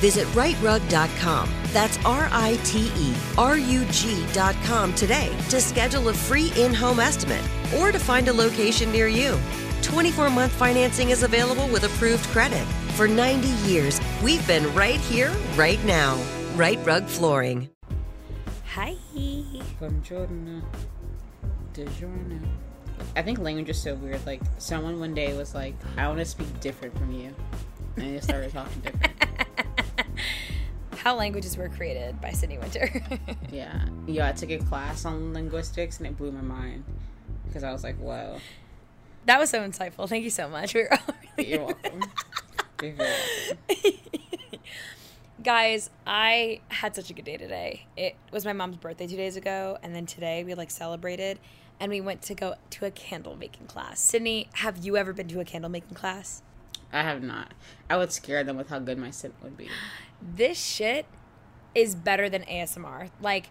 Visit riterug.com. That's R I T E R U G.com today to schedule a free in home estimate or to find a location near you. 24 month financing is available with approved credit. For 90 years, we've been right here, right now. Rite Rug Flooring. Hi. Buongiorno. DiGiorno. I think language is so weird. Like, someone one day was like, I want to speak different from you. And I just started talking different. How languages were created by Sydney Winter. yeah. Yeah, I took a class on linguistics and it blew my mind. Because I was like, whoa. that was so insightful. Thank you so much. We were all really You're welcome. You're welcome. Guys, I had such a good day today. It was my mom's birthday two days ago, and then today we like celebrated and we went to go to a candle making class. Sydney, have you ever been to a candle making class? I have not. I would scare them with how good my scent would be. This shit is better than ASMR. Like,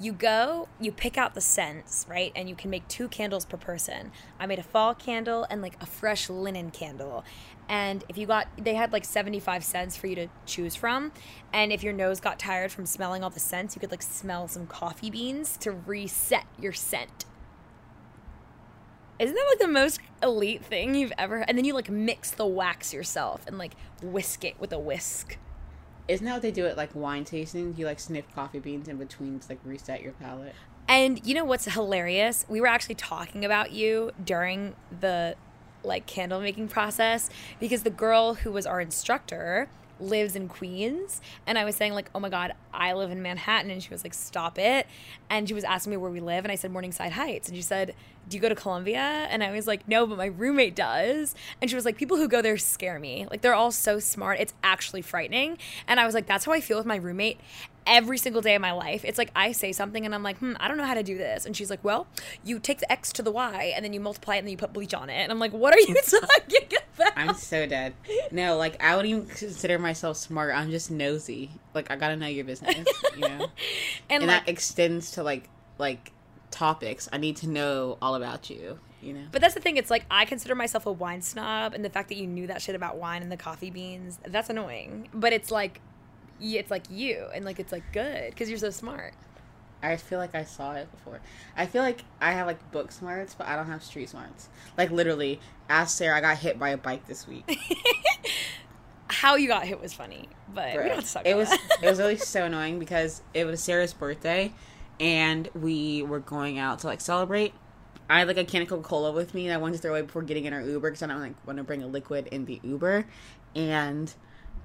you go, you pick out the scents, right? And you can make two candles per person. I made a fall candle and like a fresh linen candle. And if you got, they had like 75 cents for you to choose from. And if your nose got tired from smelling all the scents, you could like smell some coffee beans to reset your scent. Isn't that like the most elite thing you've ever? And then you like mix the wax yourself and like whisk it with a whisk. Isn't that what they do at like wine tastings? You like sniff coffee beans in between to like reset your palate. And you know what's hilarious? We were actually talking about you during the like candle making process because the girl who was our instructor lives in Queens and I was saying like, "Oh my god, I live in Manhattan." And she was like, "Stop it." And she was asking me where we live and I said Morningside Heights and she said, "Do you go to Columbia?" And I was like, "No, but my roommate does." And she was like, "People who go there scare me. Like they're all so smart. It's actually frightening." And I was like, "That's how I feel with my roommate." Every single day of my life, it's like I say something and I'm like, hmm, I don't know how to do this. And she's like, well, you take the X to the Y and then you multiply it and then you put bleach on it. And I'm like, what are you talking about? I'm so dead. No, like I wouldn't even consider myself smart. I'm just nosy. Like I gotta know your business, you know. and and like, that extends to like like topics. I need to know all about you. You know. But that's the thing. It's like I consider myself a wine snob, and the fact that you knew that shit about wine and the coffee beans, that's annoying. But it's like, it's like you, and like it's like good because you're so smart. I feel like I saw it before. I feel like I have like book smarts, but I don't have street smarts. Like literally, ask Sarah. I got hit by a bike this week. How you got hit was funny, but we don't talk it was it was really so annoying because it was Sarah's birthday, and we were going out to like celebrate. I had like a can of Coca Cola with me that I wanted to throw away before getting in our Uber because I don't like want to bring a liquid in the Uber. and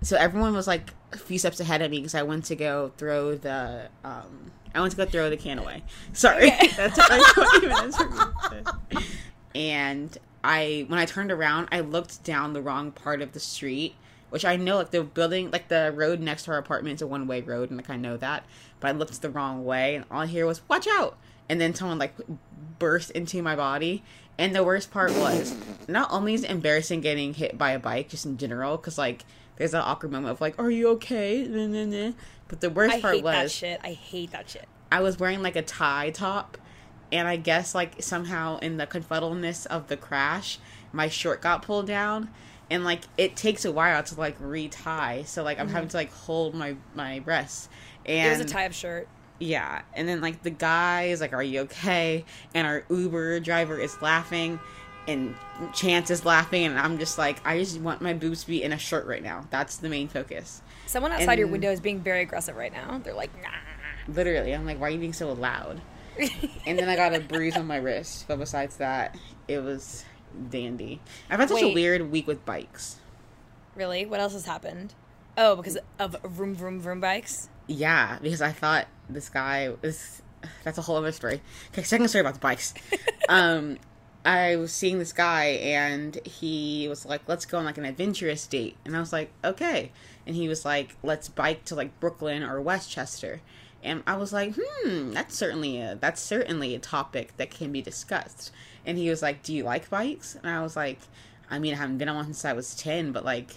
so everyone was like a few steps ahead of me because I went to go throw the um I went to go throw the can away. Sorry, that took like 20 minutes for me. And I when I turned around, I looked down the wrong part of the street, which I know like the building like the road next to our apartment is a one way road, and like I know that, but I looked the wrong way, and all I hear was "Watch out!" And then someone like burst into my body. And the worst part was not only is it embarrassing getting hit by a bike just in general, because like there's an awkward moment of like, "Are you okay?" But the worst part was, I part hate that shit. I hate that shit. I was wearing like a tie top, and I guess like somehow in the confuddleness of the crash, my short got pulled down, and like it takes a while to like retie. So like I'm having to like hold my my breasts. And Mm-hmm. It was a tie-up shirt. Yeah, and then like the guy is like, "Are you okay?" And our Uber driver is laughing, and Chance is laughing, and I'm just like, I just want my boobs to be in a shirt right now. That's the main focus. Someone outside your window is being very aggressive right now. They're like, nah. Literally, I'm like, why are you being so loud? and then I got a bruise on my wrist, but besides that, it was dandy. I've had such a weird week with bikes. Really? What else has happened? Oh, because of vroom vroom vroom bikes. Yeah, because I thought this guy was. That's a whole other story. Okay, second story about the bikes. um, I was seeing this guy, and he was like, "Let's go on like an adventurous date," and I was like, "Okay," and he was like, "Let's bike to like Brooklyn or Westchester." And I was like, hmm, that's certainly a that's certainly a topic that can be discussed. And he was like, "Do you like bikes?" And I was like, "I mean, I haven't been on one since I was ten, but like,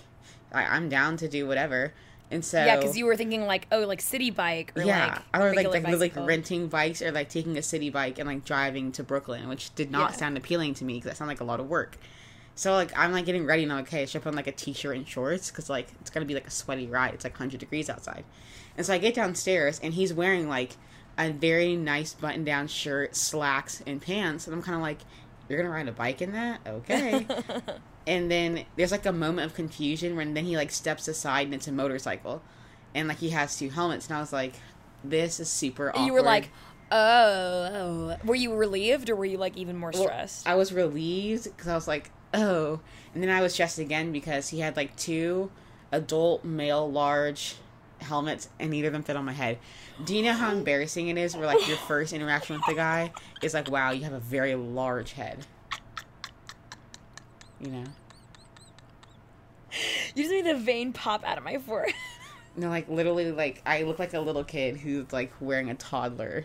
I, I'm down to do whatever." And so Yeah, because you were thinking like, oh, like city bike or yeah, like I was like like, like renting bikes or like taking a city bike and like driving to Brooklyn, which did not Yeah. sound appealing to me because that sounded like a lot of work. So like I'm like getting ready and I'm like, okay, I should put on like a t-shirt and shorts because like it's gonna be like a sweaty ride. It's like 100 degrees outside, and so I get downstairs and he's wearing like a very nice button-down shirt, slacks, and pants, and I'm kind of like, you're gonna ride a bike in that? Okay. and then there's like a moment of confusion when then he like steps aside and it's a motorcycle, and like he has two helmets, and I was like, this is super awkward. You were like, oh, were you relieved or were you like even more Well, stressed? I was relieved because I was like, oh. And then I was stressed again because he had like two adult male large helmets and neither of them fit on my head. Do you know how embarrassing it is where like your first interaction with the guy is like, wow, you have a very large head? You know? you just made the vein pop out of my forehead. No, like literally, like I look like a little kid who's like wearing a toddler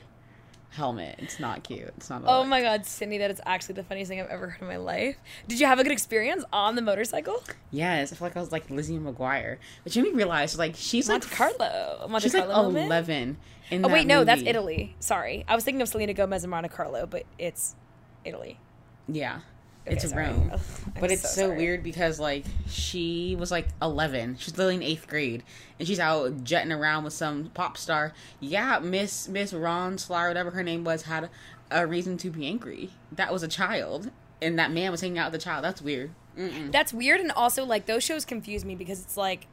helmet. It's not cute. It's not. A oh look. my god, Cindy, that is actually the funniest thing I've ever heard in my life. Did you have a good experience on the motorcycle? Yes, I feel like I was like Lizzie McGuire, which made me realize like she's like Monte Carlo. Monte She's like Carlo moment? eleven. In Oh wait, that no, that's. Italy. Sorry, I was thinking of Selena Gomez and Monte Carlo, but it's Italy. Yeah, Okay, it's. Rome. Ugh, but it's so so, weird because like she was like eleven. She's literally in eighth grade, and she's out jetting around with some pop star. Yeah, Miss Miss Ron Slar, whatever her name was, had a reason to be angry. That was a child, and that man was hanging out with the child. That's weird. Mm-mm. That's weird, and also like those shows confuse me because it's like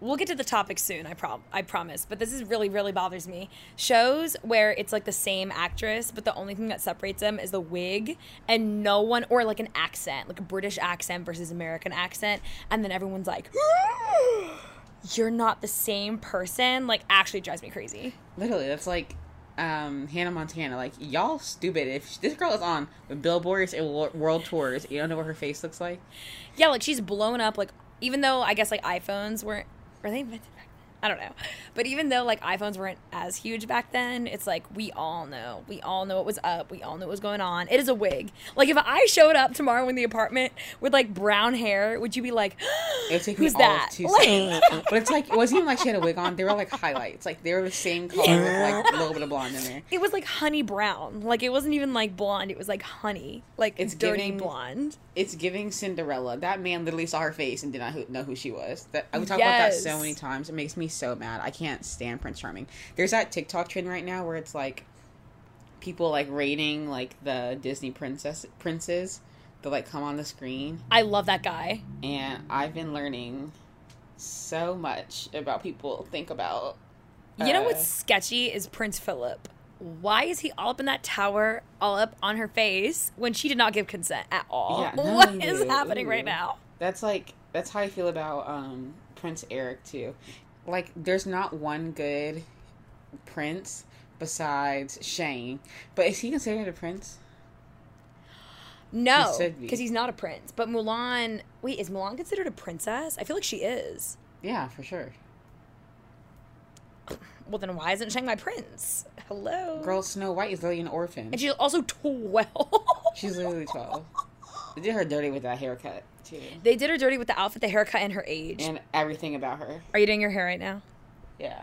we'll get to the topic soon. I prom I promise. But this is really really bothers me. Shows where it's like the same actress, but the only thing that separates them is the wig, and no one or like an accent, like a British accent versus American accent, and then everyone's like. You're not the same person. Like, actually drives me crazy. Literally, that's like um, Hannah Montana. Like y'all stupid. If this girl is on billboards and world tours, you don't know what her face looks like. Yeah, like she's blown up. Like even though I guess like iPhones weren't were I don't know. But even though like iPhones weren't as huge back then, it's like we all know. We all know what was up. We all know what was going on. It is a wig. Like if I showed up tomorrow in the apartment with like brown hair, would you be like, It would take "Who's that?" Like- uh, but it's like it wasn't even like she had a wig on. They were like highlights. Like they were the same color with like a little bit of blonde in there. It was like honey brown. Like it wasn't even like blonde. It was like honey. Like It's dirty giving- blonde. It's giving Cinderella. That man literally saw her face and did not know who she was. That I we talk about that so many times. It makes me so mad. I can't stand Prince Charming. There's that TikTok trend right now where it's like people like rating like the Disney princess princes that like come on the screen, I love that guy. and I've been learning so much about people think about. You know uh, what's sketchy is Prince Philip. Why is he all up in that tower, all up on her face, when she did not give consent at all? Yeah, what is happening right now? That's like That's how I feel about um, Prince Eric too. Like, there's not one good prince besides Shang. But is he considered a prince? No, be. because he's not a prince. But Mulan, wait, is Mulan considered a princess? I feel like she is. Yeah, for sure. Well, then why isn't Shang my prince? Hello. Girl, Snow White is literally an orphan. And she's also 12. She's literally 12. They did her dirty with that haircut, too. they did her dirty with the outfit, the haircut, and her age. And everything about her. Are you doing your hair right now? Yeah.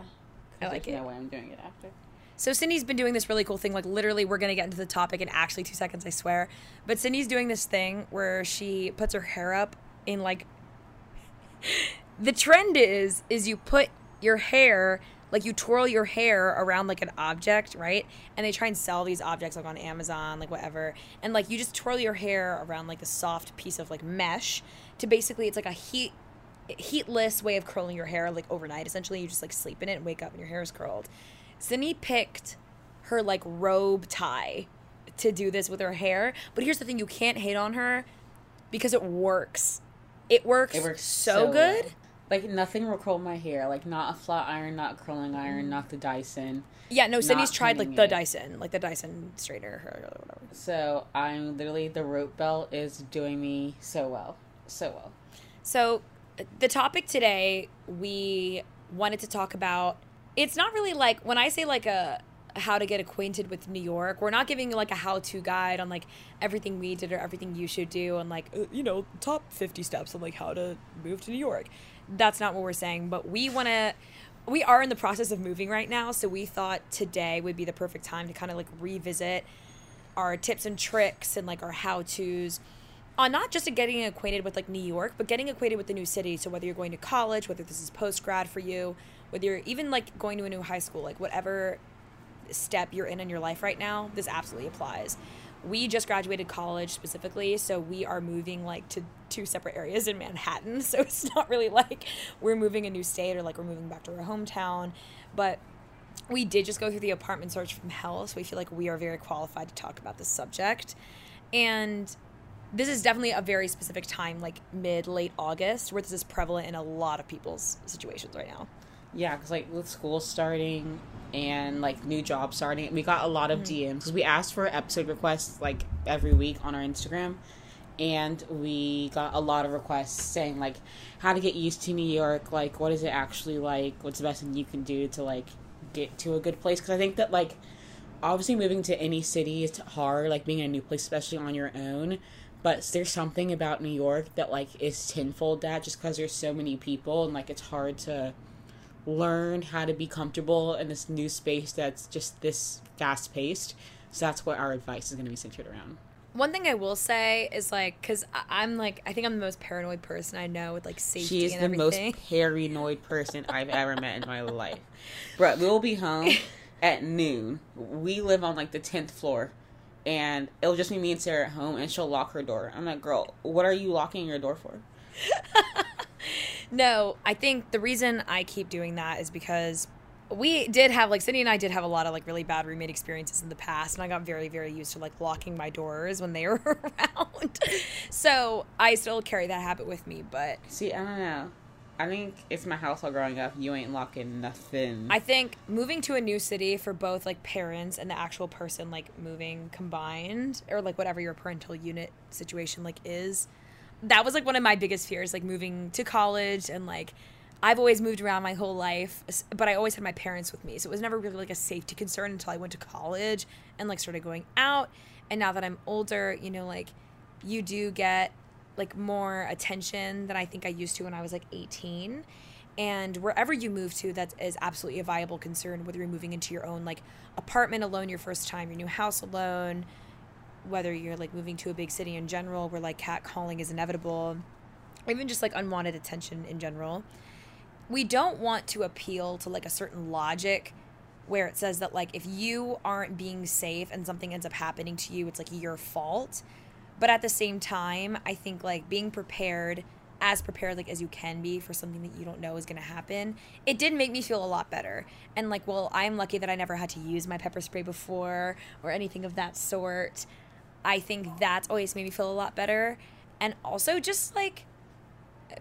I like There's it. No way I'm doing it after. So Cindy's been doing this really cool thing. Like literally, we're gonna get into the topic in actually two seconds, I swear. But Cindy's doing this thing where she puts her hair up in like. the trend is is you put your hair like you twirl your hair around like an object, right? And they try and sell these objects like on Amazon, like whatever. And like you just twirl your hair around like a soft piece of like mesh to basically it's like a heat heatless way of curling your hair like overnight. Essentially, you just like sleep in it and wake up and your hair is curled. Cindy picked her like robe tie to do this with her hair. But here's the thing: you can't hate on her because it works. It works, It works so, so good. well. Like, nothing will curl my hair. Like, not a flat iron, not curling iron, not the Dyson. Yeah, no, Cindy's tried like the it. Dyson, like the Dyson straightener or whatever. So, I'm literally, the rope belt is doing me so well. So well. So, the topic today we wanted to talk about. It's not really like when I say like a how to get acquainted with New York. We're not giving you like a how-to guide on like everything we did or everything you should do and like uh, you know top 50 steps on like how to move to New York. That's not what we're saying, but we want to we are in the process of moving right now, so we thought today would be the perfect time to kind of like revisit our tips and tricks and like our how-tos on not just getting acquainted with like New York, but getting acquainted with the new city. So whether you're going to college, whether this is post grad for you, whether you're even like going to a new high school, like whatever step you're in in your life right now, this absolutely applies. We just graduated college specifically, so we are moving like to two separate areas in Manhattan. So it's not really like we're moving a new state or like we're moving back to our hometown, but we did just go through the apartment search from hell, so we feel like we are very qualified to talk about this subject. And this is definitely a very specific time, like mid late August, where this is prevalent in a lot of people's situations right now. Yeah, because like with school starting and like new jobs starting, we got a lot of mm-hmm. DMs because we asked for episode requests like every week on our Instagram, and we got a lot of requests saying like how to get used to New York, like what is it actually like, what's the best thing you can do to like get to a good place. Because I think that like obviously moving to any city is hard, like being in a new place, especially on your own. But there's something about New York that like is tenfold that just because there's so many people and like it's hard to learn how to be comfortable in this new space that's just this fast paced. So that's what our advice is going to be centered around. One thing I will say is like, because I'm like, I think I'm the most paranoid person I know with like safety She is the everything. most paranoid person I've ever met in my life. Bro, we'll be home at noon. We live on like the 10th floor. And it'll just be me and Sarah at home, and she'll lock her door. I'm like, girl, what are you locking your door for? No, I think the reason I keep doing that is because we did have like Cindy and I did have a lot of like really bad roommate experiences in the past, and I got very very used to like locking my doors when they were around. so I still carry that habit with me, but See, I don't know. I think it's my household growing up. You ain't locking nothing. I think moving to a new city for both like parents and the actual person like moving combined or like whatever your parental unit situation like is that was like one of my biggest fears like moving to college and like I've always moved around my whole life but I always had my parents with me. So it was never really like a safety concern until I went to college and like started going out. And now that I'm older you know like you do get like more attention than I think I used to when I was like 18 and wherever you move to that is absolutely a viable concern whether you're moving into your own like apartment alone your first time your new house alone whether you're like moving to a big city in general where like catcalling is inevitable or even just like unwanted attention in general we don't want to appeal to like a certain logic where it says that like if you aren't being safe and something ends up happening to you it's like your fault. But at the same time i think like being prepared as prepared like as you can be for something that you don't know is going to happen it did make me feel a lot better. And like well i'm lucky that i never had to use my pepper spray before or anything of that sort i think that's always made me feel a lot better and also just like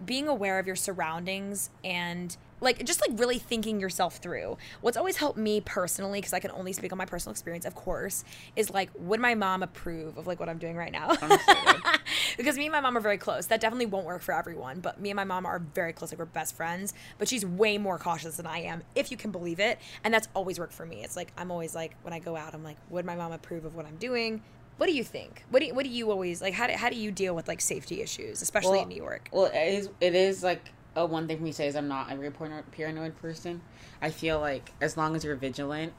being aware of your surroundings and like just like really thinking yourself through. What's always helped me personally, because I can only speak on my personal experience, of course, is like, would my mom approve of like what I'm doing right now? because me and my mom are very close. That definitely won't work for everyone, but me and my mom are very close. Like we're best friends. But she's way more cautious than I am, if you can believe it. And that's always worked for me. It's like I'm always like when I go out, I'm like, would my mom approve of what I'm doing? What do you think? What do you, what do you always like? How do, how do you deal with like safety issues, especially well, in New York? Well, it is it is like a one thing for me to say is I'm not a very paranoid person. I feel like as long as you're vigilant,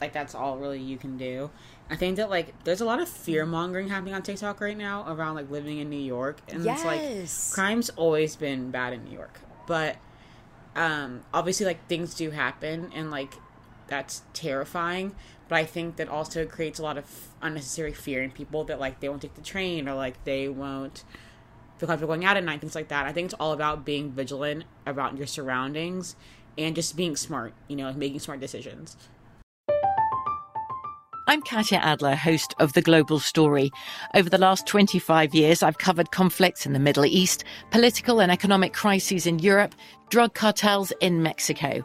like that's all really you can do. I think that like there's a lot of fear mongering happening on TikTok right now around like living in New York, and yes. it's like crime's always been bad in New York, but um obviously like things do happen and like that's terrifying but i think that also creates a lot of unnecessary fear in people that like they won't take the train or like they won't feel comfortable going out at night, things like that. I think it's all about being vigilant about your surroundings and just being smart, you know, like making smart decisions. I'm Katya Adler, host of The Global Story. Over the last 25 years, I've covered conflicts in the Middle East, political and economic crises in Europe, drug cartels in Mexico.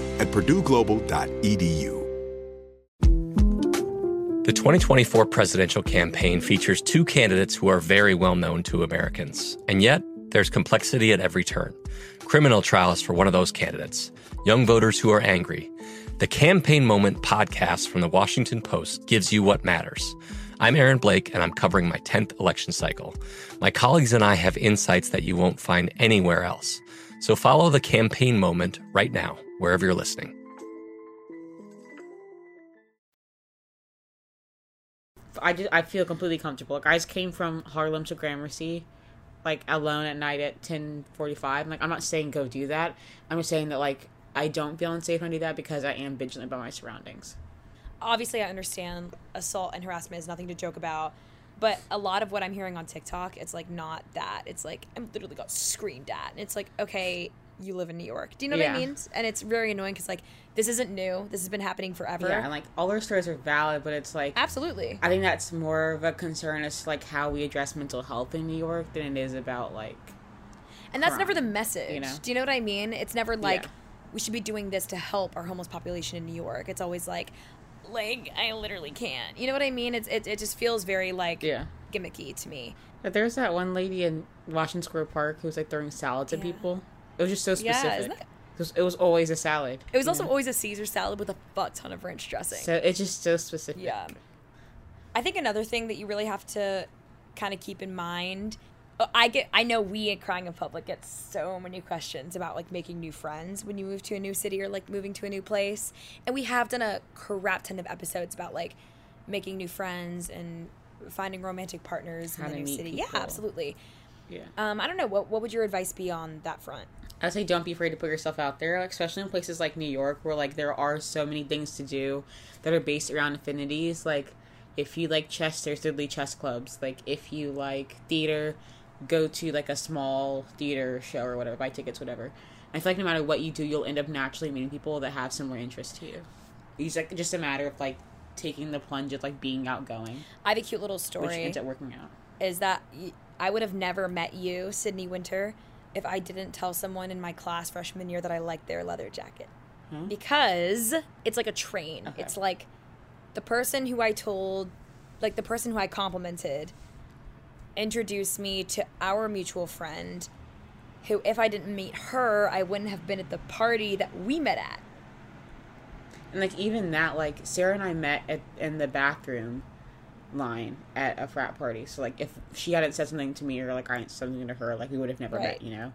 at purdueglobal.edu. The 2024 presidential campaign features two candidates who are very well known to Americans. And yet, there's complexity at every turn. Criminal trials for one of those candidates, young voters who are angry. The Campaign Moment podcast from the Washington Post gives you what matters. I'm Aaron Blake, and I'm covering my 10th election cycle. My colleagues and I have insights that you won't find anywhere else. So follow the campaign moment right now, wherever you're listening. I just, I feel completely comfortable. Like I just came from Harlem to Gramercy, like alone at night at ten forty five. Like I'm not saying go do that. I'm just saying that like I don't feel unsafe when I do that because I am vigilant about my surroundings. Obviously, I understand assault and harassment is nothing to joke about. But a lot of what I'm hearing on TikTok, it's like not that. It's like I'm literally got screamed at. And it's like, okay, you live in New York. Do you know Yeah. what I mean? And it's very annoying because like this isn't new. This has been happening forever. Yeah, and like all our stories are valid, but it's like Absolutely. I think that's more of a concern as to, like how we address mental health in New York than it is about like And that's never the message. you know? Do you know what I mean? It's never like Yeah. we should be doing this to help our homeless population in New York. It's always like, like I literally can't. You know what I mean? It's it, it just feels very like Yeah. gimmicky to me. But there's that one lady in Washington Square Park who was like throwing salads at people. It was just so Yeah, specific. that- it, was, it was always a salad. It was also know? always a Caesar salad with a fuck ton of ranch dressing. so it's just so specific. Yeah. I think another thing that you really have to kind of keep in mind. I get. I know we at Crying in Public get so many questions about like making new friends when you move to a new city or like moving to a new place, and we have done a crap ton of episodes about like making new friends and finding romantic partners How in the new city. Yeah, absolutely. Yeah. Um, I don't know. What what would your advice be on that front? I say don't be afraid to put yourself out there, like, especially in places like New York, where like there are so many things to do that are based around affinities. Like, if you like chess, there's literally chess clubs. Like, if you like theater, go to like a small theater show or whatever, buy tickets, whatever. I feel like no matter what you do, you'll end up naturally meeting people that have similar interests to you. It's like just a matter of like taking the plunge of like being outgoing, I have a cute little story. which ends up working out. is that I would have never met you, Sydney Winter, if I didn't tell someone in my class freshman year that I liked their leather jacket. Because it's like a train. Okay. It's like the person who I told, like the person who I complimented, introduced me to our mutual friend, who, if I didn't meet her, I wouldn't have been at the party that we met at. And like even that, like Sarah and I met at, in the bathroom line at a frat party. So like if she hadn't said something to me or like I hadn't said something to her, like we would have never Right. met, you know.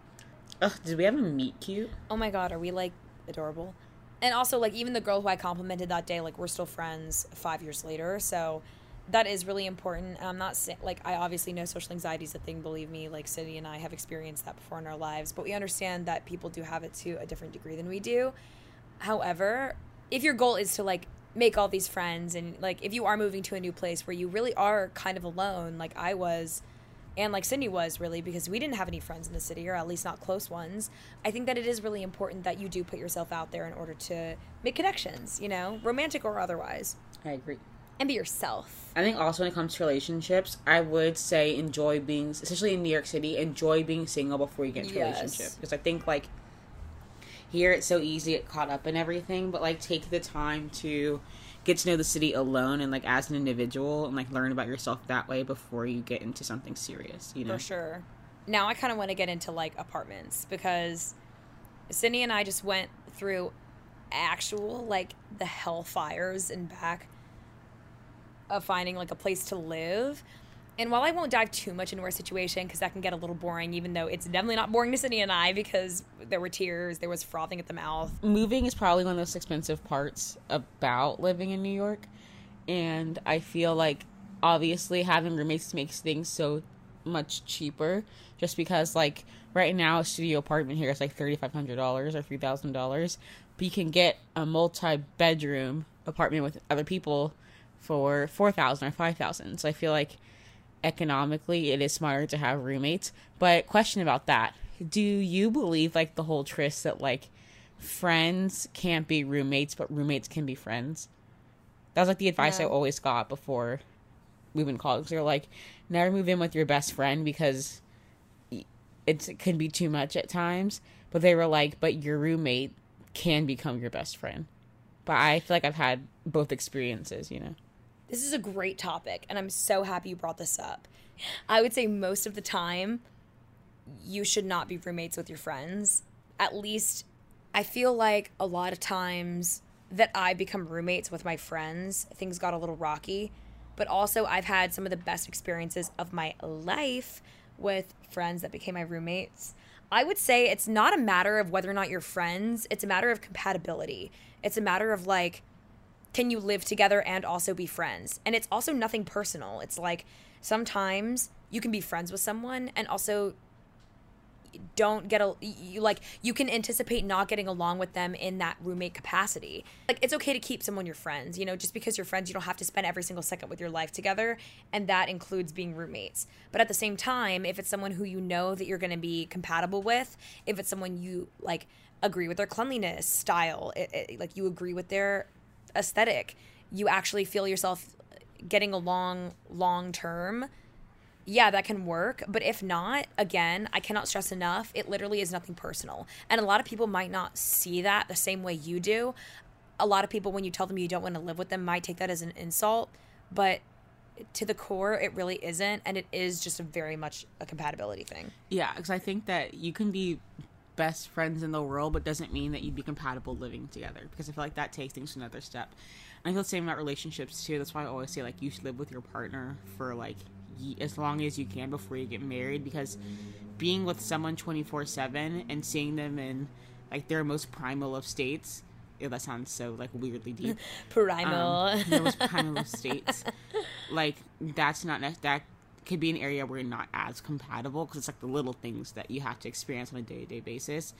Ugh, did we have a meet cute? oh my god, are we like adorable? And also, like, even the girl who I complimented that day, like, we're still friends five years later. So that is really important. I'm not like, I obviously know social anxiety is a thing, believe me. Like, Cindy and I have experienced that before in our lives, but we understand that people do have it to a different degree than we do. However, if your goal is to, like, make all these friends and, like, if you are moving to a new place where you really are kind of alone, like I was and like Cindy was really because we didn't have any friends in the city or at least not close ones. I think that it is really important that you do put yourself out there in order to make connections, you know, romantic or otherwise, I agree. And be yourself. I think also when it comes to relationships, I would say enjoy being, especially in New York City, enjoy being single before you get into a relationship. Because I think like here it's so easy to get caught up in everything, but like take the time to get to know the city alone and like as an individual and like learn about yourself that way before you get into something serious. You know, For sure. Now I kind of want to get into like apartments because Cindy and I just went through actual like the hellfires and back of finding like a place to live. And while I won't dive too much into our situation because that can get a little boring, even though it's definitely not boring to Cindy and I because there were tears, there was frothing at the mouth. moving is probably one of the most expensive parts about living in New York. And I feel like obviously having roommates makes things so much cheaper just because like right now a studio apartment here is like $3500 or $3000 but you can get a multi-bedroom apartment with other people for 4000 or 5000 so i feel like economically it is smarter to have roommates. But question about that. Do you believe like the whole tryst that like friends can't be roommates but roommates can be friends? That was like the advice i always got before moving college. They're like never move in with your best friend because it's, it can be too much at times. But they were like but your roommate can become your best friend. But i feel like i've had both experiences you know This is a great topic, and I'm so happy you brought this up. I would say most of the time, you should not be roommates with your friends. At least, I feel like a lot of times that I become roommates with my friends, things got a little rocky. But also, I've had some of the best experiences of my life with friends that became my roommates. I would say it's not a matter of whether or not you're friends, it's a matter of compatibility. It's a matter of like, can you live together and also be friends? And it's also nothing personal. It's like sometimes you can be friends with someone and also don't get a you like you can anticipate not getting along with them in that roommate capacity. Like it's okay to keep someone your friends, you know, just because you're friends you don't have to spend every single second with your life together and that includes being roommates. But at the same time, if it's someone who you know that you're going to be compatible with, if it's someone you like agree with their cleanliness style, it, it, like you agree with their aesthetic, you actually feel yourself getting along long term, yeah, that can work. But if not, again, I cannot stress enough, it literally is nothing personal. And a lot of people might not see that the same way you do. A lot of people, when you tell them you don't want to live with them, might take that as an insult. But to the core, it really isn't. And it is just a very much a compatibility thing. Yeah, because I think that you can be best friends in the world, but doesn't mean that you'd be compatible living together. Because I feel like that takes things to another step. And I feel the same about relationships too. That's why I always say like you should live with your partner for like ye- as long as you can before you get married. Because being with someone twenty four seven and seeing them in like their most primal of states. Ew, that sounds so like weirdly deep. Primal. um, primal of states. Like that's not ne- that could be an area where you're not as compatible because it's like the little things that you have to experience on a day to day basis.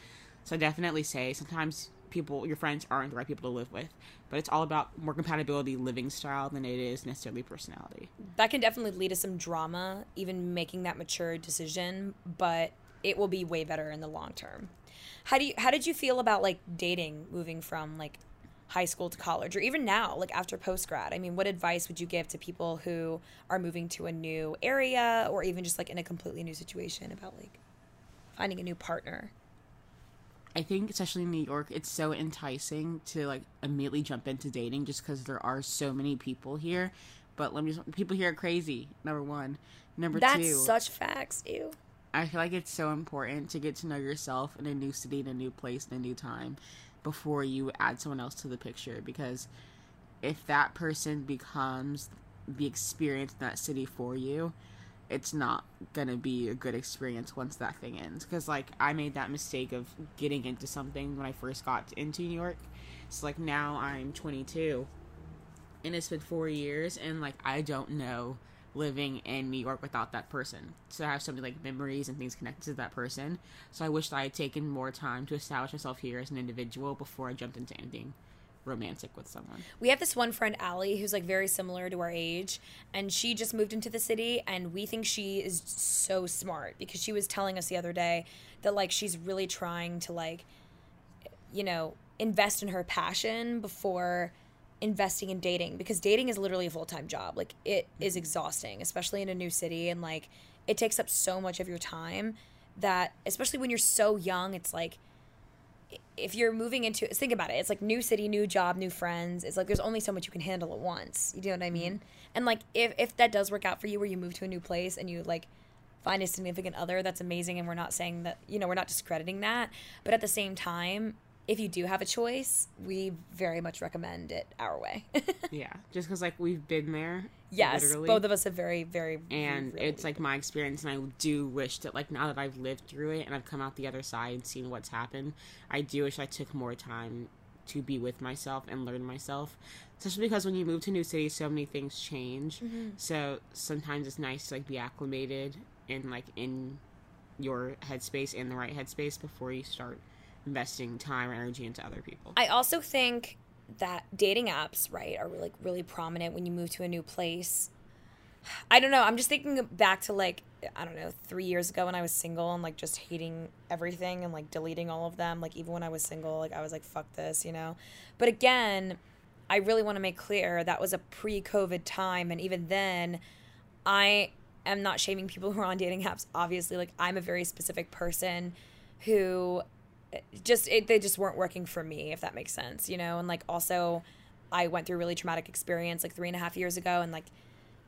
So I definitely say sometimes people, your friends aren't the right people to live with, but it's all about more compatibility, living style than it is necessarily personality. That can definitely lead to some drama, even making that mature decision, but it will be way better in the long term. How do you how did you feel about like dating moving from like high school to college or even now like after post grad i mean what advice would you give to people who are moving to a new area or even just like in a completely new situation about like finding a new partner I think especially in New York, it's so enticing to like immediately jump into dating just because there are so many people here. But let me just people here are crazy. Number one, number that's two. such facts ew I feel like it's so important to get to know yourself in a new city, in a new place, in a new time, before you add someone else to the picture. Because if that person becomes the experience in that city for you, it's not gonna be a good experience once that thing ends. Because like I made that mistake of getting into something when I first got into New York. So like now I'm 22, and it's been four years, and like I don't know living in New York without that person. So I have so many like memories and things connected to that person. So I wish I had taken more time to establish myself here as an individual before I jumped into anything romantic with someone. We have this one friend, Allie, who's like very similar to our age, and she just moved into the city, and we think she is so smart because she was telling us the other day that like she's really trying to like, you know, invest in her passion before investing in dating because dating is literally a full-time job. Like it is mm-hmm. exhausting especially in a new city and like it takes up so much of your time that especially when you're so young it's like if you're moving into think about it it's like new city new job new friends it's like there's only so much you can handle at once you know what i mm-hmm. mean? And like if, if that does work out for you where you move to a new place and you like find a significant other that's amazing and we're not saying that you know we're not discrediting that but at the same time if you do have a choice we very much recommend it our way yeah, just because like we've been there. yes literally. both of us have very very and really- it's like my experience and i do wish that like now that i've lived through it and i've come out the other side and seen what's happened i do wish i took more time to be with myself and learn myself especially because when you move to new cities, so many things change mm-hmm. so sometimes it's nice to like be acclimated and like in your headspace in the right headspace before you start investing time and energy into other people I also think that dating apps, right, are like really prominent when you move to a new place. I don't know. I'm just thinking back to like I don't know, three years ago when I was single and like just hating everything and like deleting all of them. Like even when I was single, like I was like fuck this, you know. But again, I really want to make clear that was a pre-COVID time, and even then, I am not shaming people who are on dating apps. Obviously, like I'm a very specific person who just it, they just weren't working for me if that makes sense you know? And like also i went through a really traumatic experience like three and a half years ago and like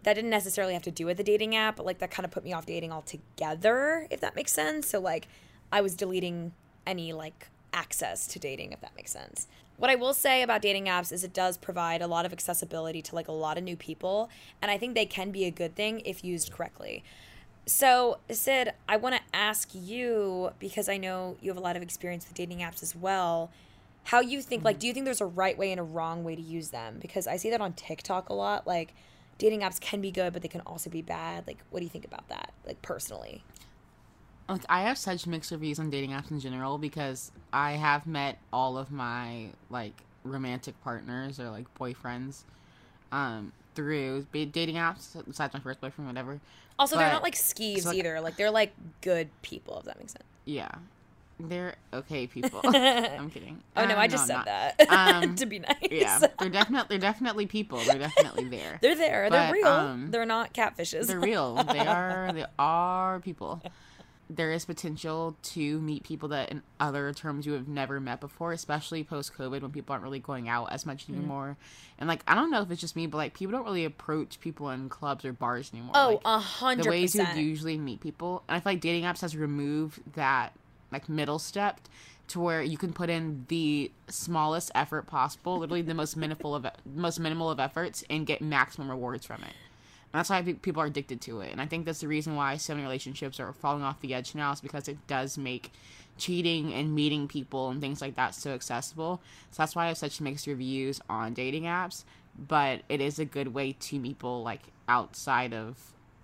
that didn't necessarily have to do with the dating app but like that kind of put me off dating altogether if that makes sense. So like i was deleting any like access to dating if that makes sense. What i will say about dating apps is it does provide a lot of accessibility to like a lot of new people and i think they can be a good thing if used correctly so, Sid, I want to ask you because I know you have a lot of experience with dating apps as well. How you think, like, do you think there's a right way and a wrong way to use them? Because I see that on TikTok a lot. Like, dating apps can be good, but they can also be bad. Like, what do you think about that, like, personally? like I have such mixed reviews on dating apps in general because I have met all of my like romantic partners or like boyfriends um through dating apps besides my first boyfriend whatever Also, they're not like skeeves so, like- either. Like, they're like good people, if that makes sense. yeah they're okay people i'm kidding Oh, no, Uh, I just I'm said that Um, to be nice. yeah they're definitely they're definitely people they're definitely there They're there. They're real. um, they're not catfishes. They're real. They are. They are people. There is potential to meet people that, in other terms, you have never met before, especially post COVID when people aren't really going out as much anymore. And like, I don't know if it's just me, but like, people don't really approach people in clubs or bars anymore. oh, Like, a hundred the ways you usually meet people. And I feel like dating apps has removed that like middle step to where you can put in the smallest effort possible, literally the most minimal of most minimal of efforts, and get maximum rewards from it. And that's why people are addicted to it. And I think that's the reason why so many relationships are falling off the edge now is because it does make cheating and meeting people and things like that so accessible. So that's why I have such mixed reviews on dating apps. But it is a good way to meet people like outside of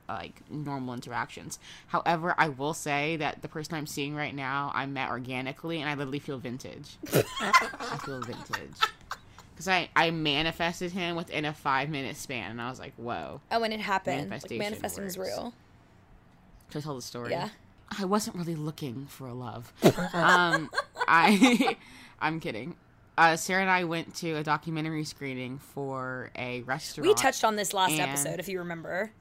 like normal interactions. However, I will say that the person I'm seeing right now, I met organically, and I literally feel vintage. I feel vintage because I I manifested him within a five minute span, and I was like, whoa. Oh, when it happened, like Manifestation manifesting is works. real. Should I tell the story? Yeah. I wasn't really looking for a love. um, I, I'm kidding. Uh, Sarah and I went to a documentary screening for a restaurant. We touched on this last episode, if you remember.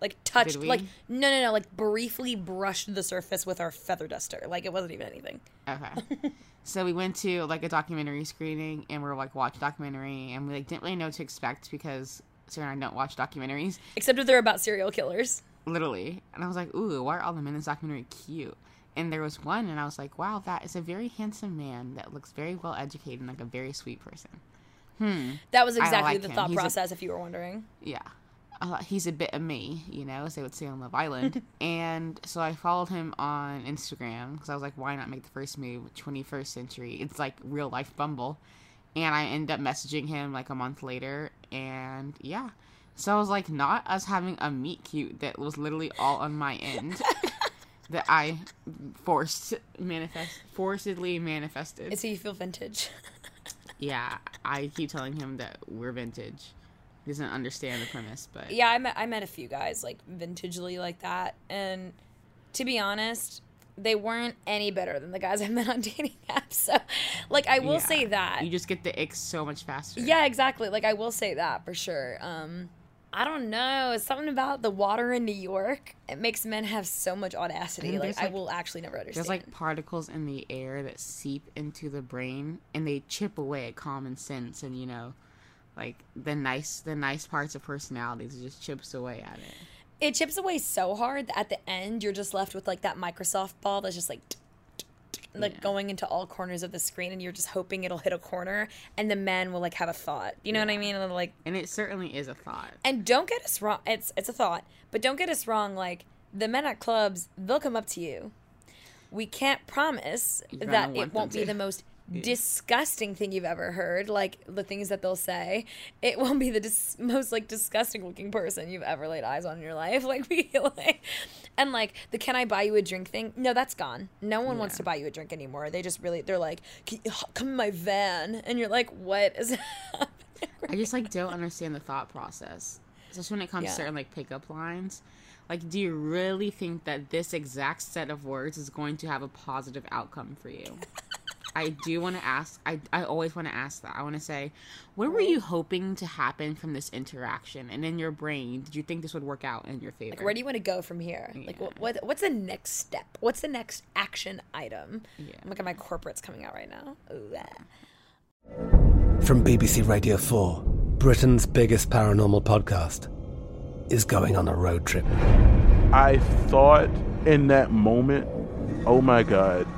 Like touched, like no, no, no, like briefly brushed the surface with our feather duster. Like it wasn't even anything. Okay. so we went to like a documentary screening, and we are like watch documentary, and we like didn't really know what to expect because Sarah and I don't watch documentaries, Except if they're about serial killers. literally. And I was like, ooh, why are all the men in this documentary cute? And there was one, and I was like, wow, that is a very handsome man that looks very well educated and like a very sweet person. Hmm. That was exactly like the him. thought He's a- process. if you were wondering. yeah uh, he's a bit of me you know as they would say on love island. And so i followed him on instagram because i was like why not make the first move 21st century? It's like real life bumble. And i end up messaging him like a month later. And yeah. So i was like not us having a meet cute that was literally all on my end that i forced manifest forcedly manifested. So you feel vintage. yeah i keep telling him that we're vintage he doesn't understand the premise but yeah, I met I met a few guys like vintagely like that, and to be honest, they weren't any better than the guys I met on dating apps. So, like, I will Yeah. say that. You just get the icks so much faster. Yeah, exactly. Like I will say that for sure. Um I don't know. It's something about the water in New York. It makes men have so much audacity. think Like, I will actually never understand. There's like particles in the air that seep into the brain and they chip away at common sense and you know, like the nice the nice parts of personalities it just chips away at it. it chips away so hard that at the end you're just left with like that Microsoft ball that's just like like going into all corners of the screen and you're just hoping it'll hit a corner and the men will like have a thought. You know what I mean? And like And it certainly is a thought. and don't get us wrong it's it's a thought but don't get us wrong like the men at clubs they'll come up to you we can't promise that it won't be to. the most disgusting thing you've ever heard like the things that they'll say it won't be the dis- most like disgusting looking person you've ever laid eyes on in your life like we like and like the can i buy you a drink thing no that's gone no one wants to buy you a drink anymore they just really they're like come in my van and you're like what is happening I just like don't understand the thought process. Especially when it comes Yeah. to certain like pickup lines. Like, do you really think that this exact set of words is going to have a positive outcome for you? I do want to ask. I, I always want to ask that. I want to say, what were you hoping to happen from this interaction? And in your brain, did you think this would work out in your favor? Like, where do you want to go from here? Like, what, what what's the next step? What's the next action item? Yeah. Look at my corporates coming out right now. Ooh, ah. From BBC Radio 4, Britain's biggest paranormal podcast is going on a road trip. I thought in that moment, oh my God,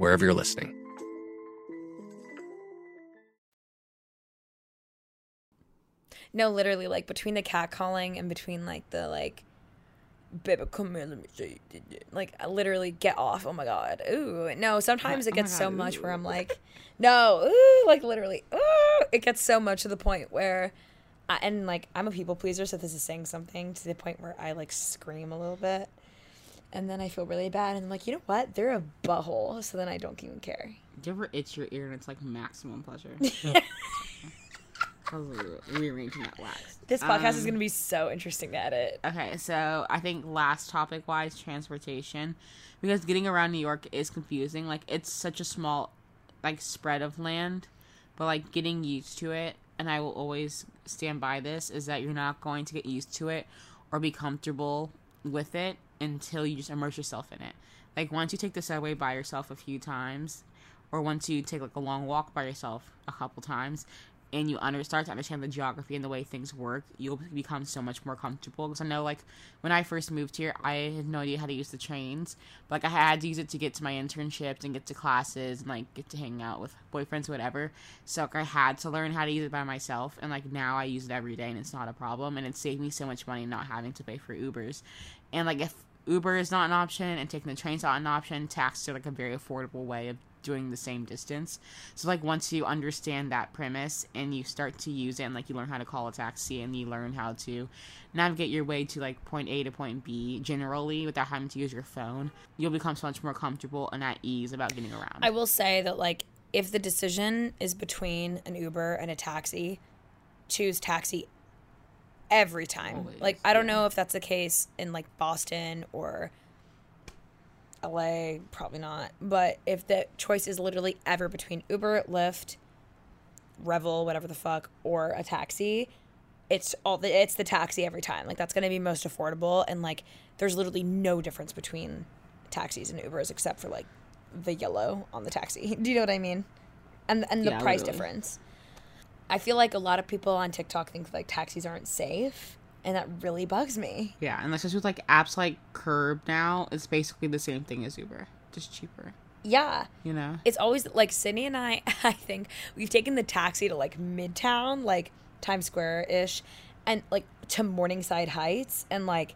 wherever you're listening. No, literally, like between the cat calling and between like the like, baby, come here, let me show you. Like, I literally get off. Oh my god. Ooh, no. Sometimes it Oh gets so God, much where. I'm like, no, ooh, like literally, ooh. It gets so much to the point where, I, and like I'm a people pleaser, so this is saying something to the point where I like scream a little bit, and then I feel really bad, and I'm like, you know what? They're a butthole, so then I don't even care. Do you ever itch your ear and it's like maximum pleasure? I was re- rearranging that wax. This podcast is Um, gonna be so interesting to edit. Okay, so I think last topic wise, transportation, because getting around New York is confusing. Like it's such a small, like spread of land, but like getting used to it, and I will always stand by this is that you're not going to get used to it or be comfortable with it until you just immerse yourself in it. Like once you take the subway by yourself a few times, or once you take like a long walk by yourself a couple times and you under start to understand the geography and the way things work, you'll become so much more comfortable. Because I know, like, when I first moved here, I had no idea how to use the trains. But, like, I had to use it to get to my internships and get to classes and, like, get to hang out with boyfriends, whatever. So, like, I had to learn how to use it by myself. And, like, now I use it every day and it's not a problem. And it saved me so much money not having to pay for Ubers. And, like, if Uber is not an option and taking the train's not an option, taxis are, like, a very affordable way of doing the same distance. So like once you understand that premise and you start to use it and like you learn how to call a taxi and you learn how to navigate your way to like point A to point B generally without having to use your phone, you'll become so much more comfortable and at ease about getting around. I will say that like if the decision is between an Uber and a taxi, choose taxi every time. Always, like I don't know if that's the case in like Boston or LA, probably not. But if the choice is literally ever between Uber, Lyft, Revel, whatever the fuck, or a taxi, it's all the it's the taxi every time. Like that's gonna be most affordable and like there's literally no difference between taxis and Ubers except for like the yellow on the taxi. Do you know what I mean? And and the Yeah, price literally. difference. I feel like a lot of people on TikTok think like taxis aren't safe, and that really bugs me. yeah, and that's just with like apps like Curb now, it's basically the same thing as Uber, just cheaper. Yeah. You know? It's always like Sydney and I, I think we've taken the taxi to like Midtown, like Times Square ish, and like to Morningside Heights, and like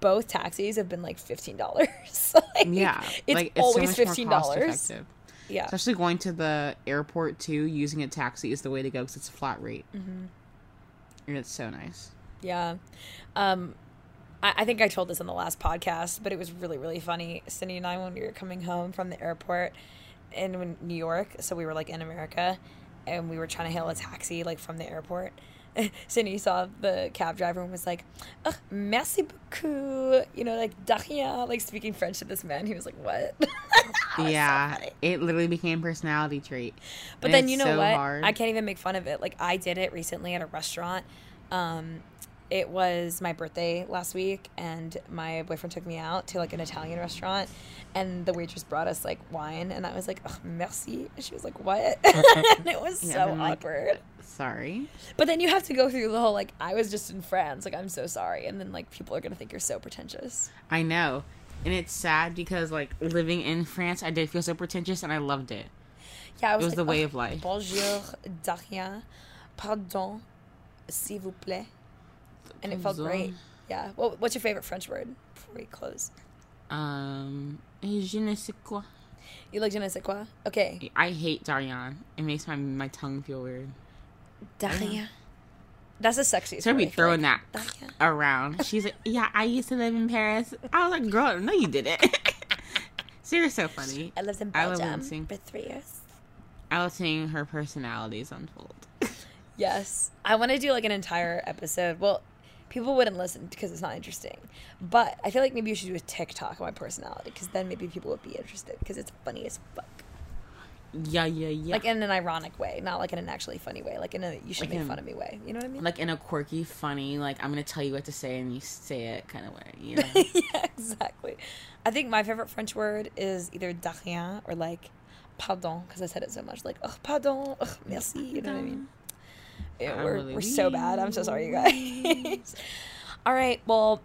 both taxis have been like fifteen dollars. like, Yeah, it's like so always fifteen dollars. cost-effective. Yeah, Especially going to the airport too, using a taxi is the way to go because it's a flat rate. Mhm. And it's so nice. yeah. Um, I, I think I told this in the last podcast, but it was really really funny. Sydney and I when we were coming home from the airport in New York, so we were like in America, and we were trying to hail a taxi like from the airport. Sydney saw the cab driver and was like, oh, "Merci beaucoup," you know, like "Dachia," like speaking French to this man. He was like, "What?" yeah, it literally became personality trait. But And then you know so what? hard. I can't even make fun of it. Like I did it recently at a restaurant. Um, it was my birthday last week, and my boyfriend took me out to like an Italian restaurant, and the waitress brought us like wine, and I was like, oh, "Merci," and she was like, "What?" and it was Yeah, so then, like, awkward. Sorry. But then you have to go through the whole like, "I was just in France," like I'm so sorry, and then like people are gonna think you're so pretentious. I know. And it's sad because like living in France, I did feel so pretentious and I loved it. Yeah, I It was, was like, the way "Oh, of life." Bonjour, de pardon, s'il vous plaît, and it felt great. Yeah. What, what's your favorite French word before we close? Um, je ne sais quoi. You like je ne sais quoi? Okay. I hate de rien. It makes my my tongue feel weird. De rien. That's the sexiest. So word, be throwing like. that around. She's like, yeah, I used to live in Paris. I was like, girl, no, you didn't. so you're so funny. I lived in I Belgium for three years. out seeing her personalities unfold. Yes. I want to do like an entire episode. Well, people wouldn't listen because it's not interesting. But I feel like maybe you should do a TikTok of my personality because then maybe people would be interested because it's funny as fuck. Yeah, yeah, yeah. Like in an ironic way, not like in an actually funny way. Like in a you should Like make in- fun of me way. You know what I mean? like in a quirky, funny, like I'm gonna tell you what to say and you say it kind of way. You know. yeah, exactly. I think my favorite French word is either de or like pardon because I said it so much. Like, oh, pardon, oh, merci. You know what I mean? I'm we're, really we're so bad. I'm so sorry, you guys. All right. Well,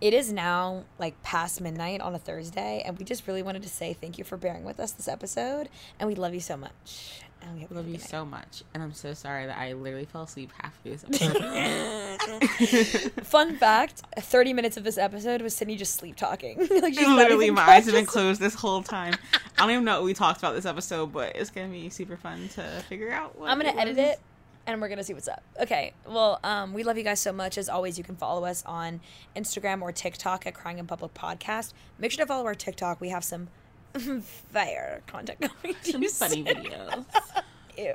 it is now like past midnight on a Thursday, and we just really wanted to say thank you for bearing with us this episode, and we love you so much. And we love you night. so much, and I'm so sorry that I literally fell asleep half of this episode. Fun fact: thirty minutes of this episode was Sydney just sleep talking. like she's literally, my eyes have been closed this whole time. I don't even know what we talked about this episode, but it's gonna be super fun to figure out. What I'm gonna edit it and we're gonna see what's up. Okay. Well, um, we love you guys so much. As always, you can follow us on Instagram or TikTok at Crying in Public Podcast. Make sure to follow our TikTok. We have some fire content coming to Some funny soon. videos. Ew.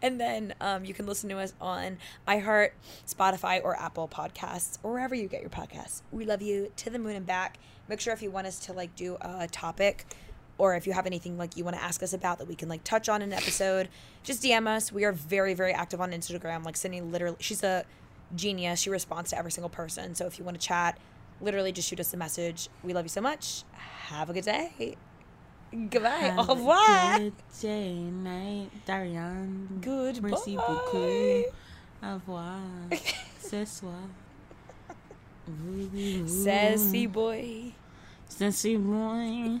And then um, you can listen to us on iHeart, Spotify, or Apple Podcasts, or wherever you get your podcasts. We love you to the moon and back. Make sure if you want us to like do a topic, or if you have anything like you want to ask us about that we can like touch on in an episode, just DM us. We are very very active on Instagram. Like Sydney, literally, she's a genius. She responds to every single person. So if you want to chat, literally just shoot us a message. We love you so much. Have a good day. Goodbye. Have Au revoir. Good day, night, de rien. Goodbye. Merci beaucoup. Au revoir. Ce soir. Sassy boy. Sassy boy.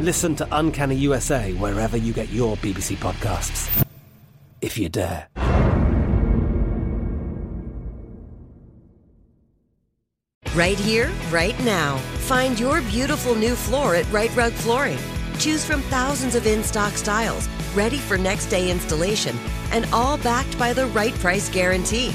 Listen to Uncanny USA wherever you get your BBC podcasts, if you dare. Right here, right now. Find your beautiful new floor at Rite Rug Flooring. Choose from thousands of in stock styles, ready for next day installation, and all backed by the right price guarantee.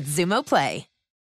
with Xumo Play.